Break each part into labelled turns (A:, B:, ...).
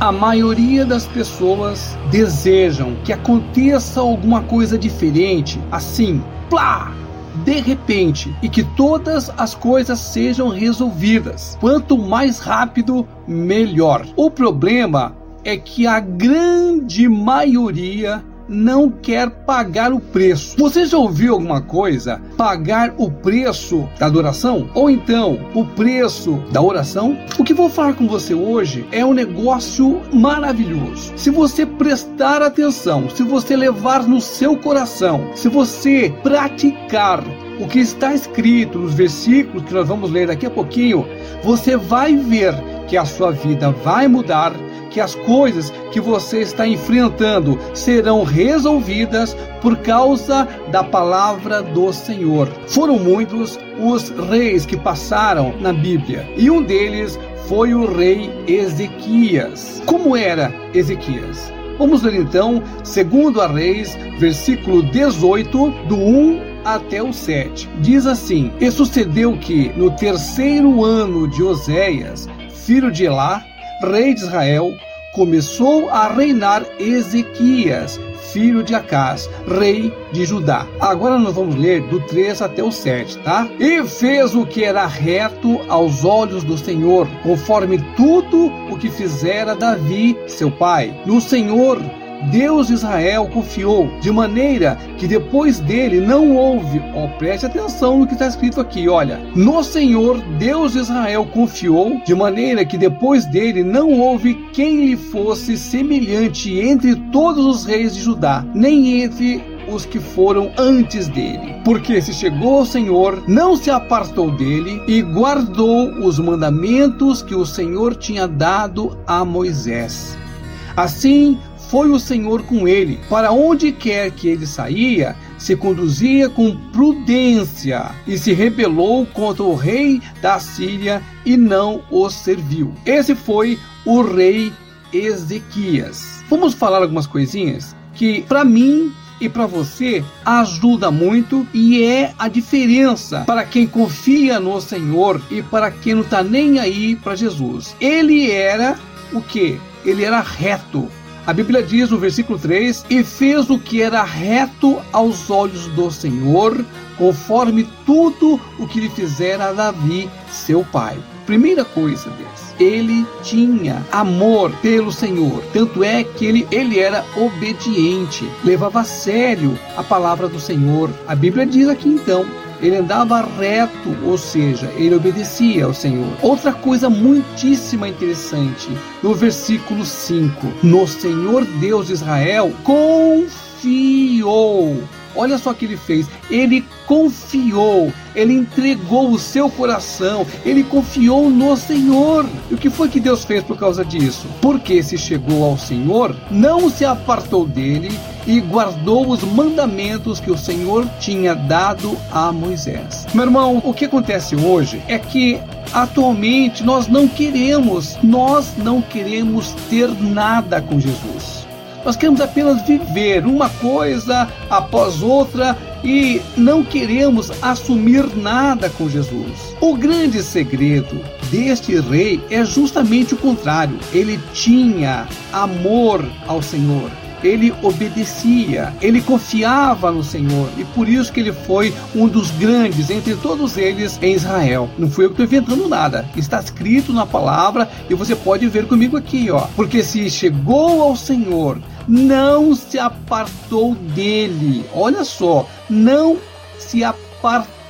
A: A maioria das pessoas desejam que aconteça alguma coisa diferente, assim, plá, de repente, e que todas as coisas sejam resolvidas. Quanto mais rápido, melhor. O problema é que a grande maioria não quer pagar o preço. Você já ouviu alguma coisa? Pagar o preço da adoração? Ou então o preço da oração? O que vou falar com você hoje é um negócio maravilhoso. Se você prestar atenção, se você levar no seu coração, se você praticar o que está escrito nos versículos que nós vamos ler daqui a pouquinho, você vai ver que a sua vida vai mudar, que as coisas que você está enfrentando serão resolvidas por causa da palavra do Senhor. Foram muitos os reis que passaram na Bíblia e um deles foi o rei Ezequias. Como era Ezequias? Vamos ler então, segundo a Reis, versículo 18, do 1 até o 7. Diz assim: E sucedeu que, no terceiro ano de Oséias, filho de Elá, rei de Israel, começou a reinar Ezequias, filho de Acás, rei de Judá. Agora nós vamos ler do 3 até o 7, tá? E fez o que era reto aos olhos do Senhor, conforme tudo o que fizera Davi, seu pai. No Senhor Deus de Israel confiou, de maneira que depois dele não houve, ó, preste atenção no que está escrito aqui, olha. No Senhor, Deus de Israel confiou, de maneira que depois dele não houve quem lhe fosse semelhante entre todos os reis de Judá, nem entre os que foram antes dele. Porque se chegou ao Senhor, não se apartou dele e guardou os mandamentos que o Senhor tinha dado a Moisés. Assim, foi o Senhor com ele. Para onde quer que ele saía, se conduzia com prudência e se rebelou contra o rei da Síria e não o serviu. Esse foi o rei Ezequias. Vamos falar algumas coisinhas que para mim e para você ajuda muito e é a diferença para quem confia no Senhor e para quem não está nem aí para Jesus. Ele era o que? Ele era reto a Bíblia diz no versículo 3: E fez o que era reto aos olhos do Senhor, conforme tudo o que lhe fizera Davi, seu pai. Primeira coisa Deus, ele tinha amor pelo Senhor, tanto é que ele, ele era obediente, levava a sério a palavra do Senhor. A Bíblia diz aqui então ele andava reto, ou seja, ele obedecia ao Senhor. Outra coisa muitíssima interessante, no versículo 5: No Senhor Deus de Israel confiou. Olha só o que ele fez. Ele confiou, ele entregou o seu coração, ele confiou no Senhor. E o que foi que Deus fez por causa disso? Porque se chegou ao Senhor, não se apartou dele e guardou os mandamentos que o Senhor tinha dado a Moisés. Meu irmão, o que acontece hoje é que atualmente nós não queremos, nós não queremos ter nada com Jesus. Nós queremos apenas viver uma coisa após outra e não queremos assumir nada com Jesus. O grande segredo deste rei é justamente o contrário. Ele tinha amor ao Senhor ele obedecia, ele confiava no Senhor e por isso que ele foi um dos grandes entre todos eles em Israel. Não fui eu que estou inventando nada, está escrito na palavra e você pode ver comigo aqui, ó. Porque se chegou ao Senhor, não se apartou dele. Olha só, não se apartou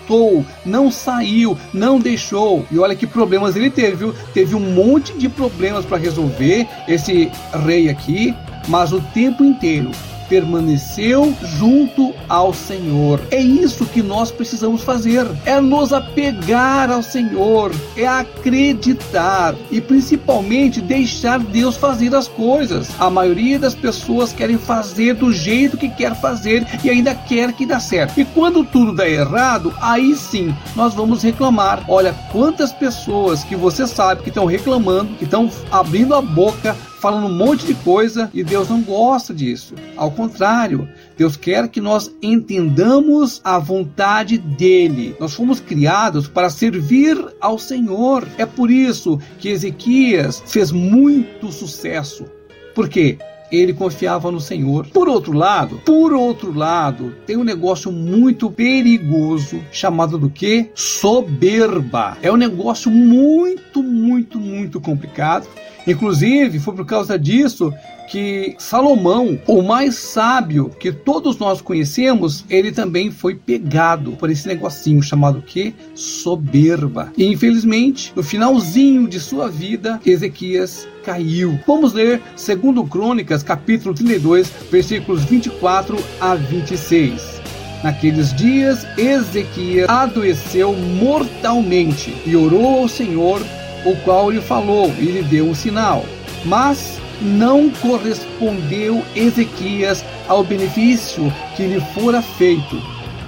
A: não saiu, não deixou. E olha que problemas ele teve, viu? Teve um monte de problemas para resolver esse rei aqui, mas o tempo inteiro permaneceu junto ao Senhor. É isso que nós precisamos fazer: é nos apegar ao Senhor, é acreditar e principalmente deixar Deus fazer as coisas. A maioria das pessoas querem fazer do jeito que quer fazer e ainda quer que dá certo. E quando tudo dá errado, aí sim nós vamos reclamar. Olha quantas pessoas que você sabe que estão reclamando, que estão abrindo a boca falando um monte de coisa e Deus não gosta disso. Ao contrário, Deus quer que nós entendamos a vontade dele. Nós fomos criados para servir ao Senhor. É por isso que Ezequias fez muito sucesso. Por quê? ele confiava no Senhor. Por outro lado, por outro lado, tem um negócio muito perigoso chamado do que? Soberba. É um negócio muito, muito, muito complicado. Inclusive, foi por causa disso que Salomão, o mais sábio que todos nós conhecemos, ele também foi pegado por esse negocinho chamado que soberba. E infelizmente, no finalzinho de sua vida, Ezequias caiu. Vamos ler 2 Crônicas, capítulo 32, versículos 24 a 26. Naqueles dias, Ezequias adoeceu mortalmente e orou ao Senhor, o qual lhe falou e lhe deu um sinal. Mas não correspondeu Ezequias ao benefício que lhe fora feito,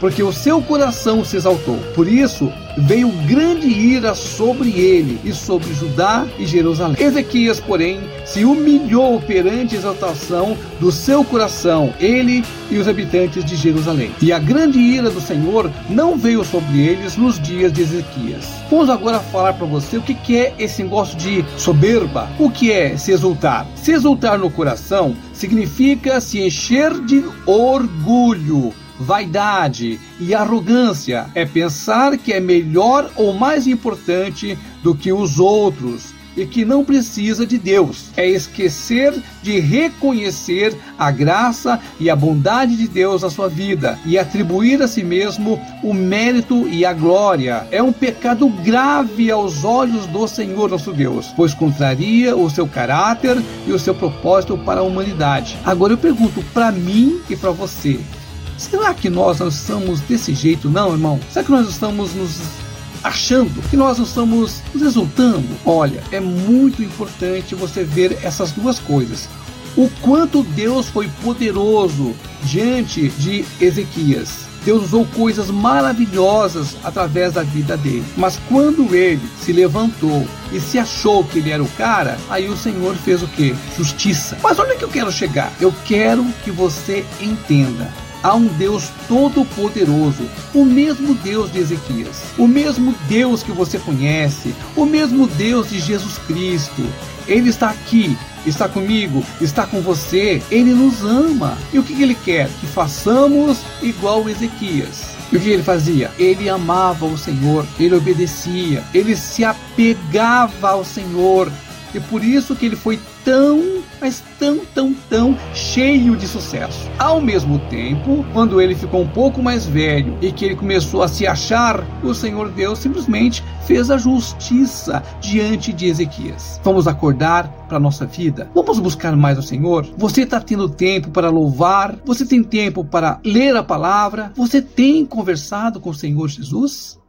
A: porque o seu coração se exaltou. Por isso veio grande ira sobre ele e sobre Judá e Jerusalém. Ezequias, porém, se humilhou perante a exaltação do seu coração, ele e os habitantes de Jerusalém. E a grande ira do Senhor não veio sobre eles nos dias de Ezequias. Vamos agora falar para você o que é esse negócio de soberba. O que é se exultar? Se exultar no coração significa se encher de orgulho vaidade e arrogância é pensar que é melhor ou mais importante do que os outros e que não precisa de Deus. É esquecer de reconhecer a graça e a bondade de Deus na sua vida e atribuir a si mesmo o mérito e a glória. É um pecado grave aos olhos do Senhor nosso Deus, pois contraria o seu caráter e o seu propósito para a humanidade. Agora eu pergunto para mim e para você: Será que nós não estamos desse jeito, não, irmão? Será que nós estamos nos achando que nós não estamos nos exultando? Olha, é muito importante você ver essas duas coisas. O quanto Deus foi poderoso diante de Ezequias. Deus usou coisas maravilhosas através da vida dele. Mas quando ele se levantou e se achou que ele era o cara, aí o Senhor fez o que? Justiça. Mas onde é que eu quero chegar? Eu quero que você entenda há um Deus todo-poderoso, o mesmo Deus de Ezequias, o mesmo Deus que você conhece, o mesmo Deus de Jesus Cristo. Ele está aqui, está comigo, está com você, ele nos ama. E o que ele quer? Que façamos igual Ezequias. E o que ele fazia? Ele amava o Senhor, ele obedecia, ele se apegava ao Senhor. E por isso que ele foi tão mas tão, tão, tão cheio de sucesso. Ao mesmo tempo, quando ele ficou um pouco mais velho e que ele começou a se achar, o Senhor Deus simplesmente fez a justiça diante de Ezequias. Vamos acordar para nossa vida? Vamos buscar mais o Senhor? Você está tendo tempo para louvar? Você tem tempo para ler a palavra? Você tem conversado com o Senhor Jesus?